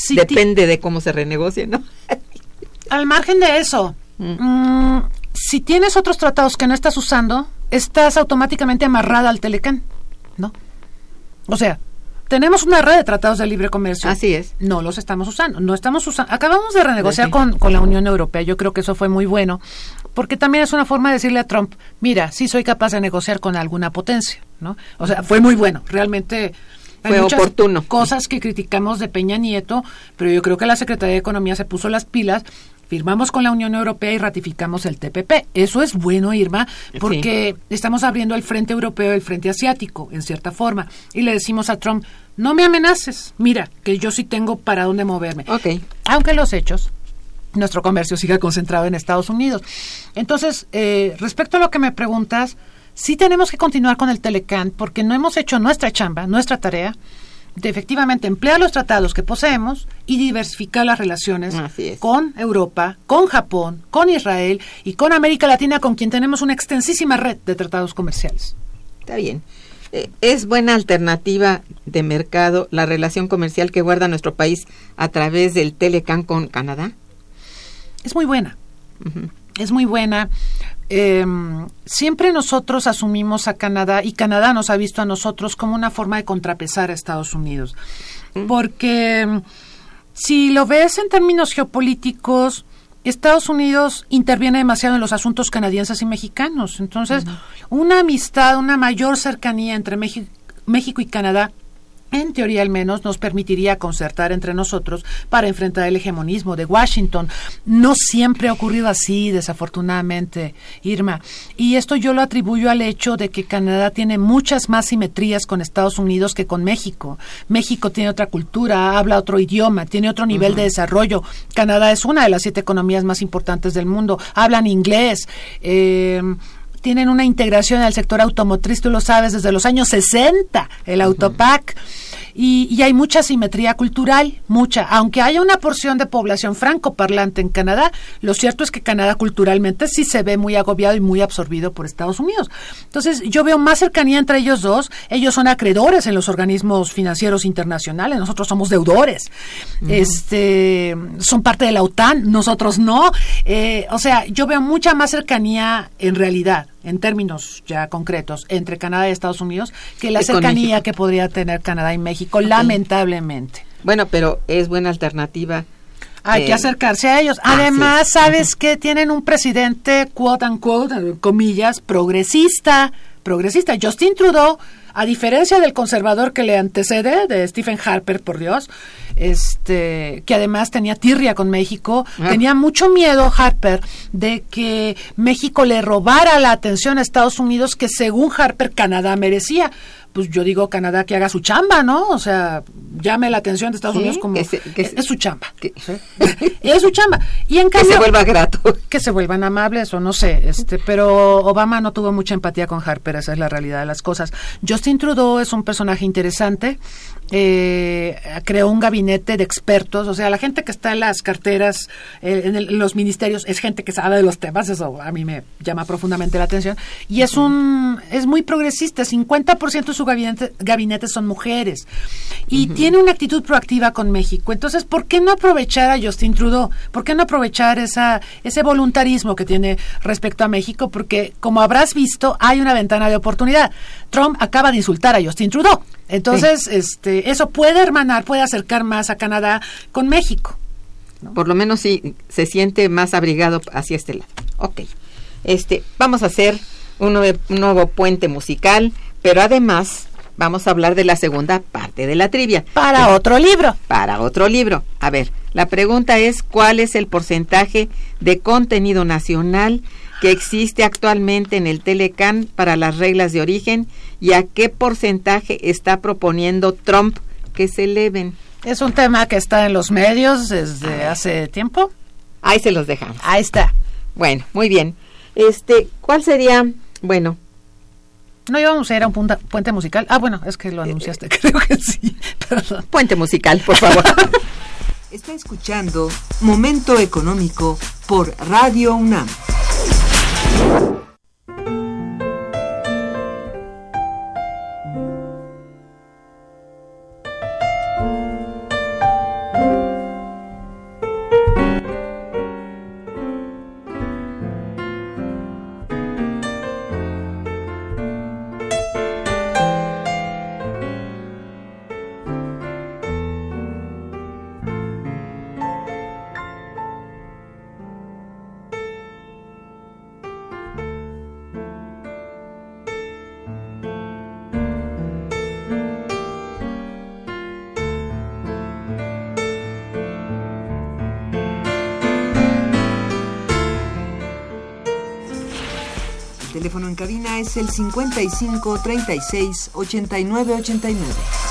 Depende de cómo se renegocie, ¿no? al margen de eso, mm, si tienes otros tratados que no estás usando, estás automáticamente amarrada al Telecán, ¿no? O sea, tenemos una red de tratados de libre comercio. Así es. No los estamos usando, no estamos usando. Acabamos de renegociar Sí. con, con la Unión Europea, yo creo que eso fue muy bueno, porque también es una forma de decirle a Trump, mira, sí soy capaz de negociar con alguna potencia, ¿no? O sea, fue muy bueno, realmente... hay Fue muchas oportuno. Cosas que criticamos de Peña Nieto, pero yo creo que la Secretaría de Economía se puso las pilas, firmamos con la Unión Europea y ratificamos el TPP. Eso es bueno, Irma, porque estamos abriendo el frente europeo el frente asiático, en cierta forma. Y le decimos a Trump, no me amenaces, mira, que yo sí tengo para dónde moverme. Ok. Aunque los hechos, nuestro comercio siga concentrado en Estados Unidos. Entonces, eh, respecto a lo que me preguntas, sí tenemos que continuar con el Telecan porque no hemos hecho nuestra chamba, nuestra tarea de efectivamente emplear los tratados que poseemos y diversificar las relaciones con Europa, con Japón, con Israel y con América Latina, con quien tenemos una extensísima red de tratados comerciales. Está bien. Eh, ¿Es buena alternativa de mercado la relación comercial que guarda nuestro país a través del Telecan con Canadá? es muy buena. Es muy buena. Eh, siempre nosotros asumimos a Canadá y Canadá nos ha visto a nosotros como una forma de contrapesar a Estados Unidos. Porque mm, si lo ves en términos geopolíticos, Estados Unidos interviene demasiado en los asuntos canadienses y mexicanos. Entonces, una amistad, una mayor cercanía entre México, México y Canadá en teoría al menos, nos permitiría concertar entre nosotros para enfrentar el hegemonismo de Washington. No siempre ha ocurrido así, desafortunadamente, Irma. Y esto yo lo atribuyo al hecho de que Canadá tiene muchas más simetrías con Estados Unidos que con México. México tiene otra cultura, habla otro idioma, tiene otro nivel de desarrollo. Canadá es una de las siete economías más importantes del mundo, hablan inglés. Eh, tienen una integración en el sector automotriz, tú lo sabes, desde los años 60, el Autopac. Y, hay mucha simetría cultural, mucha. Aunque haya una porción de población francoparlante en Canadá, lo cierto es que Canadá culturalmente sí se ve muy agobiado y muy absorbido por Estados Unidos. Entonces, yo veo más cercanía entre ellos dos. Ellos son acreedores en los organismos financieros internacionales, nosotros somos deudores. Este, son parte de la OTAN, nosotros no. Eh, o sea, yo veo mucha más cercanía en realidad en términos ya concretos entre Canadá y Estados Unidos que la cercanía que podría tener Canadá y México, lamentablemente. Bueno, pero es buena alternativa. Hay que eh, acercarse a ellos. Además, sabes que tienen un presidente, quote unquote, comillas, progresista, progresista. Justin Trudeau a diferencia del conservador que le antecede, de Stephen Harper, por Dios, este, que además tenía tirria con México, ah. tenía mucho miedo Harper de que México le robara la atención a Estados Unidos que según Harper Canadá merecía pues yo digo Canadá que haga su chamba, ¿no? O sea, llame la atención de Estados Unidos como es, su chamba. es su chamba. Y en cambio que se vuelva grato, que se vuelvan amables o no sé, este, pero Obama no tuvo mucha empatía con Harper, esa es la realidad de las cosas. Justin Trudeau es un personaje interesante, eh, creó un gabinete de expertos, o sea, la gente que está en las carteras, eh, en, los ministerios, es gente que sabe de los temas, eso a mí me llama profundamente la atención, y es un, es muy progresista, 50% de su gabinete, gabinete son mujeres, y tiene una actitud proactiva con México, entonces, ¿por qué no aprovechar a Justin Trudeau? ¿Por qué no aprovechar esa, ese voluntarismo que tiene respecto a México? Porque, como habrás visto, hay una ventana de oportunidad. Trump acaba de insultar a Justin Trudeau. Entonces, este, eso puede hermanar, puede acercar más a Canadá con México. Por lo menos sí se siente más abrigado hacia este lado. Ok. Este, vamos a hacer un nuevo, puente musical, pero además vamos a hablar de la segunda parte de la trivia. Para otro libro. Para otro libro. A ver, la pregunta es cuál es el porcentaje de contenido nacional que existe actualmente en el Telecan para las reglas de origen y a qué porcentaje está proponiendo Trump que se eleven. Es un tema que está en los medios desde hace tiempo. Ahí se los dejamos. Ahí está. Bueno, muy bien. Este, ¿cuál sería? Bueno, no íbamos a ir a un puente musical. Ah, bueno, es que lo anunciaste, creo que sí. Perdón. Puente musical, por favor. Está escuchando Momento Económico por Radio UNAM. Cabina es el 55 36 89 89.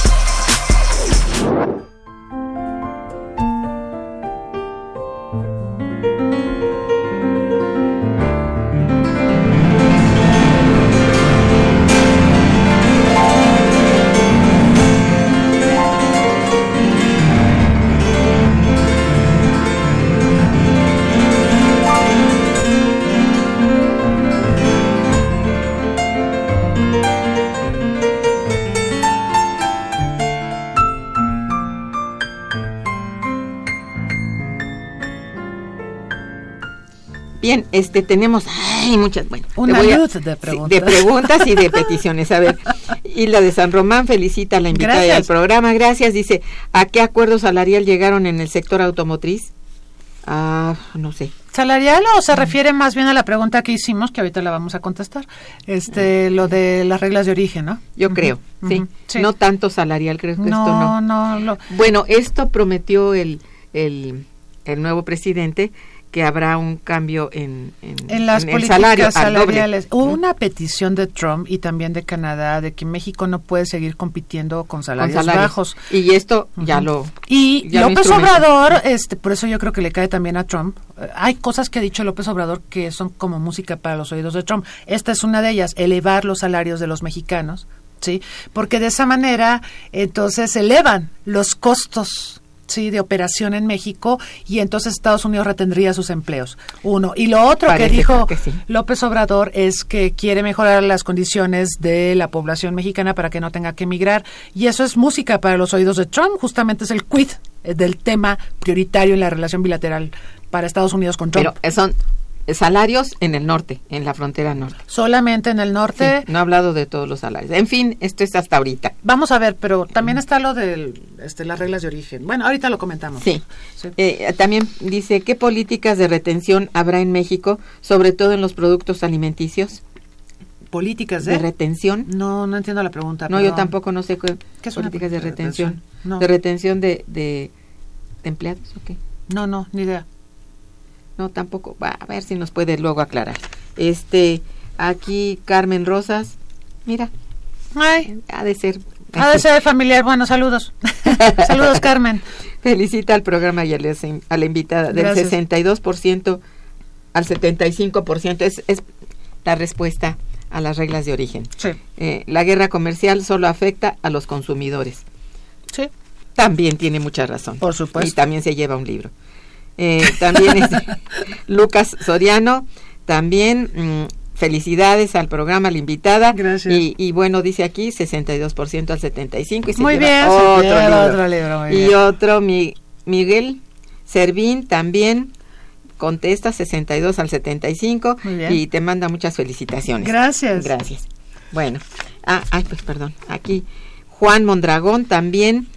Bien, este tenemos ay, muchas, bueno, Una a- luz de sí, preguntas. de preguntas y de peticiones. A ver, Hilda de San Román felicita a la invitada y al programa. Gracias. Dice, ¿a qué acuerdo salarial llegaron en el sector automotriz? Ah, no sé. ¿Salarial o se refiere más bien a la pregunta que hicimos, que ahorita la vamos a contestar? Este, lo de las reglas de origen, ¿no? Yo creo, sí. No tanto salarial, creo que esto no, no. no, lo- Bueno, esto prometió el, el, el nuevo presidente que habrá un cambio en, en, en las en el políticas salario salariales. Hubo una petición de Trump y también de Canadá de que México no puede seguir compitiendo con Con salarios, bajos. Y esto ya lo... Y ya López. Obrador, este, por eso yo creo que le cae también a Trump. Eh, Hay cosas que ha dicho López Obrador que son como música para los oídos de Trump. Esta es una de ellas, elevar los salarios de los mexicanos, ¿sí? Porque de esa manera, entonces, elevan los costos. Sí, de operación en México y entonces Estados Unidos retendría sus empleos. Uno. Y lo otro Parece que dijo que sí. López Obrador es que quiere mejorar las condiciones de la población mexicana para que no tenga que emigrar. Y eso es música para los oídos de Trump. Justamente es el quid eh, del tema prioritario en la relación bilateral para Estados Unidos con Trump. Pero son salarios en el norte, en la frontera norte. Solamente en el norte. Sí, no ha hablado de todos los salarios. En fin, esto es hasta ahorita. Vamos a ver, pero también está lo de este, las reglas de origen. Bueno, ahorita lo comentamos. Sí. Sí. Eh, también dice, ¿qué políticas de retención habrá en México, sobre todo en los productos alimenticios? Políticas ¿De de... retención? no, no entiendo la pregunta. No, yo tampoco no sé qué ¿Qué es una políticas de política de retención. retención? No. ¿De retención de, de, de empleados? Ok. No, no, ni idea. No, tampoco. Va, a ver si nos puede luego aclarar. Este, aquí Carmen Rosas, mira, Ay, ha de ser. ha de ser familiar. Bueno, saludos. saludos, Carmen. Felicita al programa y a la, a la invitada. Del Gracias. 62% al 75% es, es la respuesta a las reglas de origen. Sí, Eh, la guerra comercial solo afecta a los consumidores. sí. También tiene mucha razón. Por supuesto. Y también se lleva un libro. Eh, también es Lucas Soriano, también mm, felicidades al programa, a la invitada. Gracias. Y, y bueno, dice aquí 62% al 75% y se Muy lleva bien, se otro, lleva libro. otro libro, muy y bien. otro, mi- Miguel Servín también contesta 62 al 75 Muy bien. y te manda muchas felicitaciones. Gracias. Gracias. Bueno, ah, ay, pues perdón, aquí Juan Mondragón también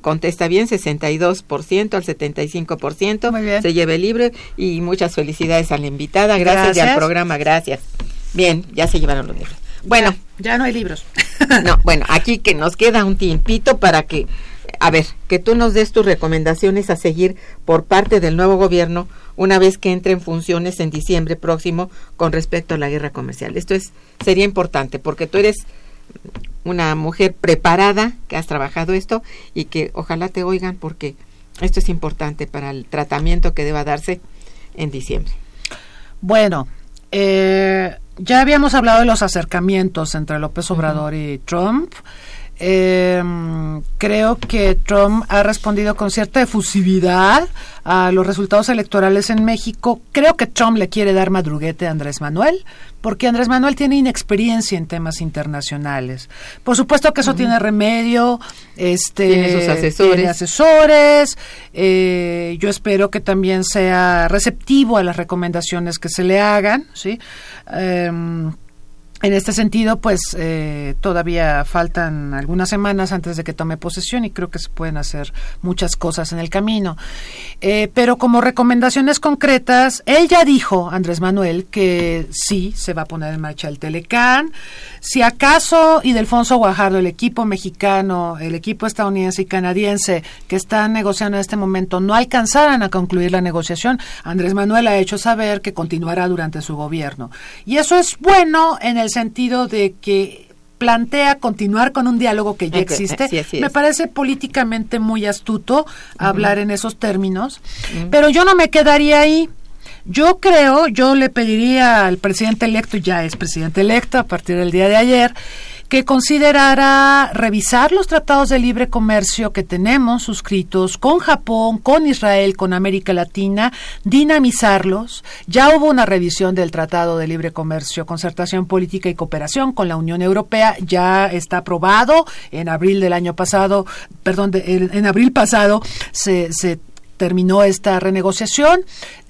contesta bien, 62% al 75%. Muy bien. Se lleva el libro y muchas felicidades a la invitada. Gracias, y al programa, gracias. Bien, ya se llevaron los libros. Bueno, Ya no hay libros. no, bueno, aquí que nos queda un tiempito para que, a ver, que tú nos des tus recomendaciones a seguir por parte del nuevo gobierno una vez que entre en funciones en diciembre próximo con respecto a la guerra comercial. Esto es sería importante porque tú eres una mujer preparada que has trabajado esto y que ojalá te oigan porque esto es importante para el tratamiento que deba darse en diciembre. Bueno, eh, ya habíamos hablado de los acercamientos entre López Obrador y Trump. Eh, creo que Trump ha respondido con cierta efusividad a los resultados electorales en México. Creo que Trump le quiere dar madruguete a Andrés Manuel, porque Andrés Manuel tiene inexperiencia en temas internacionales. Por supuesto que eso tiene remedio. Este, Tiene sus asesores. tiene asesores. eh, yo espero que también sea receptivo a las recomendaciones que se le hagan, ¿sí? Em, en este sentido, pues eh, todavía faltan algunas semanas antes de que tome posesión y creo que se pueden hacer muchas cosas en el camino. Eh, pero como recomendaciones concretas, él ya dijo, Andrés Manuel, que sí, se va a poner en marcha el Telecán. Si acaso Idelfonso Guajardo, el equipo mexicano, el equipo estadounidense y canadiense que están negociando en este momento no alcanzaran a concluir la negociación, Andrés Manuel ha hecho saber que continuará durante su gobierno. Y eso es bueno en el sentido de que plantea continuar con un diálogo que ya existe. así Me parece políticamente muy astuto hablar en esos términos, pero yo no me quedaría ahí. Yo creo, yo le pediría al presidente electo, ya es presidente electo a partir del día de ayer, que considerara revisar los tratados de libre comercio que tenemos suscritos con Japón, con Israel, con América Latina, dinamizarlos. Ya hubo una revisión del Tratado de Libre Comercio, Concertación Política y Cooperación con la Unión Europea, ya está aprobado en abril del año pasado, perdón, de- en, abril pasado se, se terminó esta renegociación.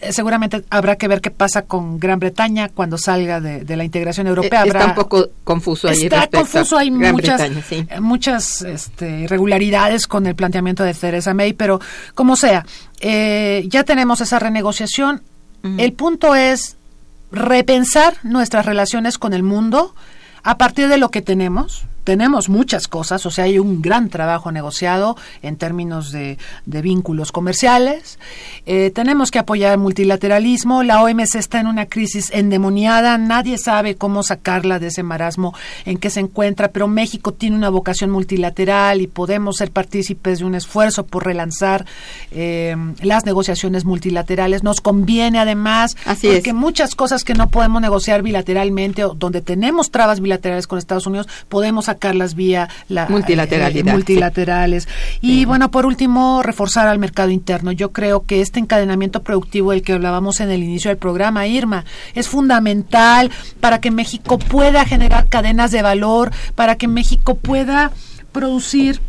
Eh, seguramente habrá que ver qué pasa con Gran Bretaña cuando salga de, de la integración europea. Eh, Está Habrá- un poco confuso ahí Está confuso, hay Gran muchas, Bretaña, sí. eh, muchas este, irregularidades con el planteamiento de Theresa May, pero como sea, eh, ya tenemos esa renegociación. El punto es repensar nuestras relaciones con el mundo a partir de lo que tenemos. Tenemos muchas cosas, o sea, hay un gran trabajo negociado en términos de, de vínculos comerciales. Eh, tenemos que apoyar el multilateralismo. La OMC está en una crisis endemoniada. Nadie sabe cómo sacarla de ese marasmo en que se encuentra, pero México tiene una vocación multilateral y podemos ser partícipes de un esfuerzo por relanzar eh, las negociaciones multilaterales. Nos conviene además, Así porque es. muchas cosas que no podemos negociar bilateralmente o donde tenemos trabas bilaterales con Estados Unidos, podemos sacarlas vía la Multilateralidad, eh, multilaterales. Y bueno, por último, reforzar al mercado interno. Yo creo que este encadenamiento productivo del que hablábamos en el inicio del programa, Irma, es fundamental para que México pueda generar cadenas de valor, para que México pueda producir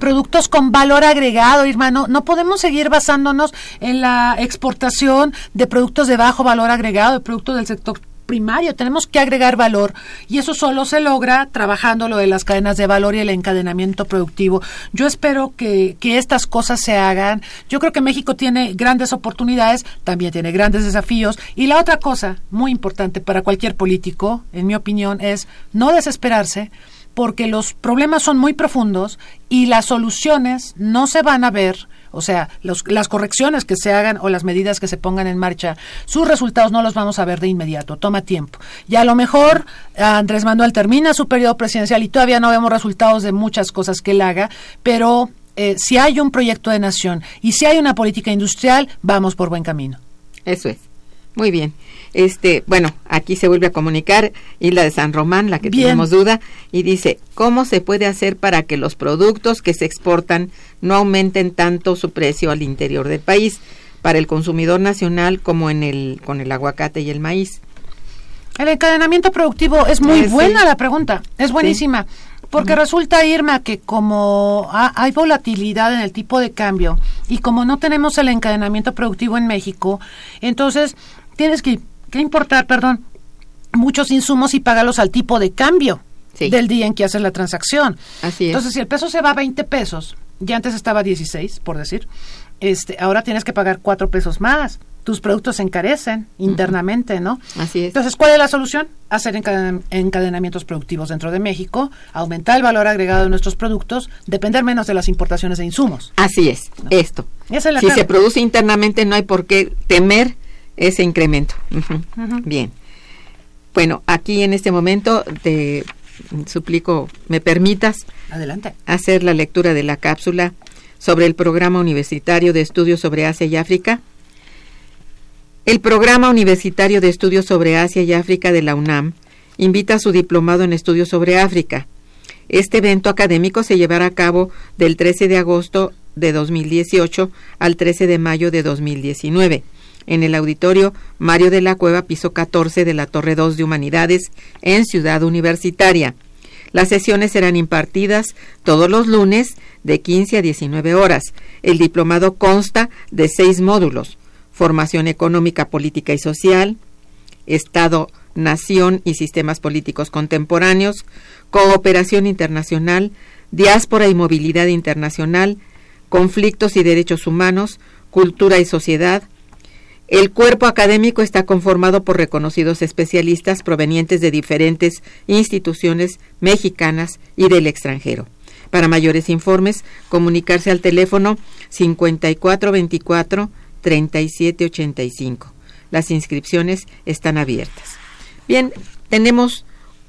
productos con valor agregado, Irma. No, no podemos seguir basándonos en la exportación de productos de bajo valor agregado, de productos del sector primario, tenemos que agregar valor y eso solo se logra trabajando lo de las cadenas de valor y el encadenamiento productivo. Yo espero que, que estas cosas se hagan. Yo creo que México tiene grandes oportunidades, también tiene grandes desafíos y la otra cosa muy importante para cualquier político, en mi opinión, es no desesperarse, porque los problemas son muy profundos y las soluciones no se van a ver, o sea, los- las correcciones que se hagan o las medidas que se pongan en marcha, sus resultados no los vamos a ver de inmediato, toma tiempo. Y a lo mejor Andrés Manuel termina su periodo presidencial y todavía no vemos resultados de muchas cosas que él haga, pero eh, si hay un proyecto de nación y si hay una política industrial, vamos por buen camino. Eso es. Muy bien. Este, bueno, aquí se vuelve a comunicar Hilda de San Román, la que Bien. tenemos duda, y dice, ¿cómo se puede hacer para que los productos que se exportan no aumenten tanto su precio al interior del país, para el consumidor nacional como en el con el aguacate y el maíz? El encadenamiento productivo es muy sí. buena la pregunta, es buenísima, porque resulta, Irma, que como ha- hay volatilidad en el tipo de cambio y como no tenemos el encadenamiento productivo en México, entonces tienes que, que importar, perdón, muchos insumos y pagarlos al tipo de cambio Sí. del día en que haces la transacción. Así es. Entonces, si el peso se va a 20 pesos, ya antes estaba a 16, por decir, este, ahora tienes que pagar 4 pesos más. Tus productos se encarecen internamente, ¿no? Así es. Entonces, ¿cuál es la solución? Hacer encaden- encadenamientos productivos dentro de México, aumentar el valor agregado de nuestros productos, depender menos de las importaciones de insumos. Así es, esto. Esa es la si clave. se produce internamente no hay por qué temer ese incremento. Bien. Bueno, aquí en este momento te suplico me permitas Adelante. hacer la lectura de la cápsula sobre el Programa Universitario de Estudios sobre Asia y África. El Programa Universitario de Estudios sobre Asia y África de la UNAM invita a su diplomado en Estudios sobre África. Este evento académico se llevará a cabo del 13 de agosto de 2018 al 13 de mayo de 2019 en el auditorio Mario de la Cueva, piso 14 de la Torre 2 de Humanidades, en Ciudad Universitaria. Las sesiones serán impartidas todos los lunes de 15 a 19 horas. El diplomado consta de seis módulos. Formación económica, política y social, Estado, Nación y sistemas políticos contemporáneos, cooperación internacional, diáspora y movilidad internacional, conflictos y derechos humanos, cultura y sociedad, el cuerpo académico está conformado por reconocidos especialistas provenientes de diferentes instituciones mexicanas y del extranjero. Para mayores informes, comunicarse al teléfono 5424-3785. Las inscripciones están abiertas. Bien, tenemos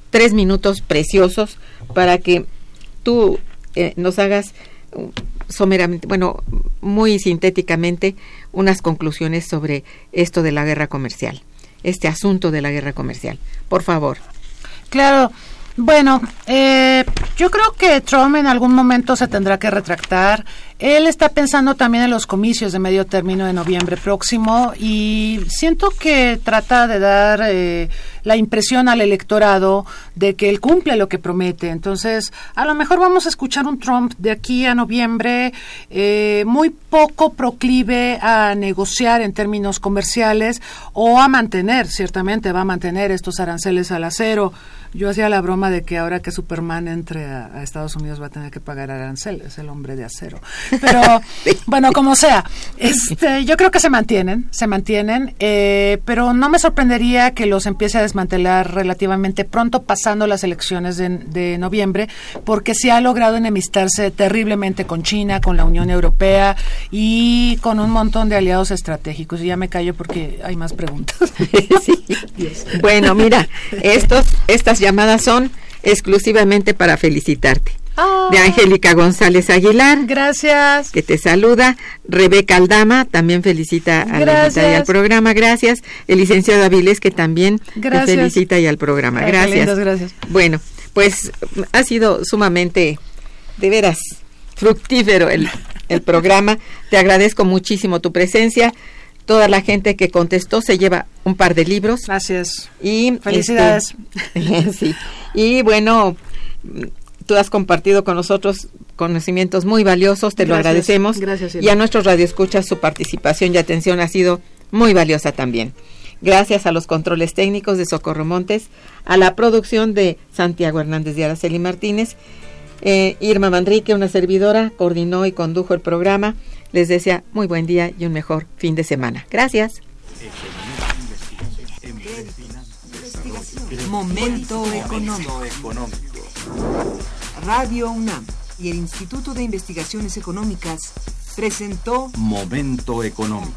tres minutos preciosos para que tú eh, nos hagas bueno, muy sintéticamente, unas conclusiones sobre esto de la guerra comercial, este asunto de la guerra comercial. Por favor. Claro. Bueno, eh, yo creo que Trump en algún momento se tendrá que retractar. Él está pensando también en los comicios de medio término de noviembre próximo y siento que trata de dar eh, la impresión al electorado de que él cumple lo que promete. Entonces, a lo mejor vamos a escuchar un Trump de aquí a noviembre eh, muy poco proclive a negociar en términos comerciales o a mantener, ciertamente va a mantener estos aranceles al acero. Yo hacía la broma de que ahora que Superman entre a, Estados Unidos va a tener que pagar aranceles, el hombre de acero. Pero bueno, como sea, este, yo creo que se mantienen, se mantienen, eh, pero no me sorprendería que los empiece a desmantelar relativamente pronto, pasando las elecciones de, de noviembre, porque se ha logrado enemistarse terriblemente con China, con la Unión Europea y con un montón de aliados estratégicos. Y ya me callo porque hay más preguntas. Sí. Bueno, mira, estos, estas llamadas son exclusivamente para felicitarte. Ah. De Angélica González Aguilar, Gracias. que te saluda. Rebeca Aldama también felicita a la Gracias. y al programa. Gracias. El licenciado Avilés, que también Gracias. te felicita y al programa. Ay, Gracias. lindas, gracias. Bueno, pues ha sido sumamente, de veras, fructífero el, el programa. Te agradezco muchísimo tu presencia. Toda la gente que contestó se lleva un par de libros. Gracias. Y Felicidades. este, sí. Y bueno, tú has compartido con nosotros conocimientos muy valiosos, te lo agradecemos. Gracias, y a nuestros radioescuchas su participación y atención ha sido muy valiosa también. Gracias a los controles técnicos de Socorro Montes, a la producción de Santiago Hernández de Araceli Martínez, eh, Irma Manrique, una servidora, coordinó y condujo el programa. Les desea muy buen día y un mejor fin de semana. Gracias. Momento económico. Radio UNAM y el Instituto de Investigaciones Económicas presentó Momento económico.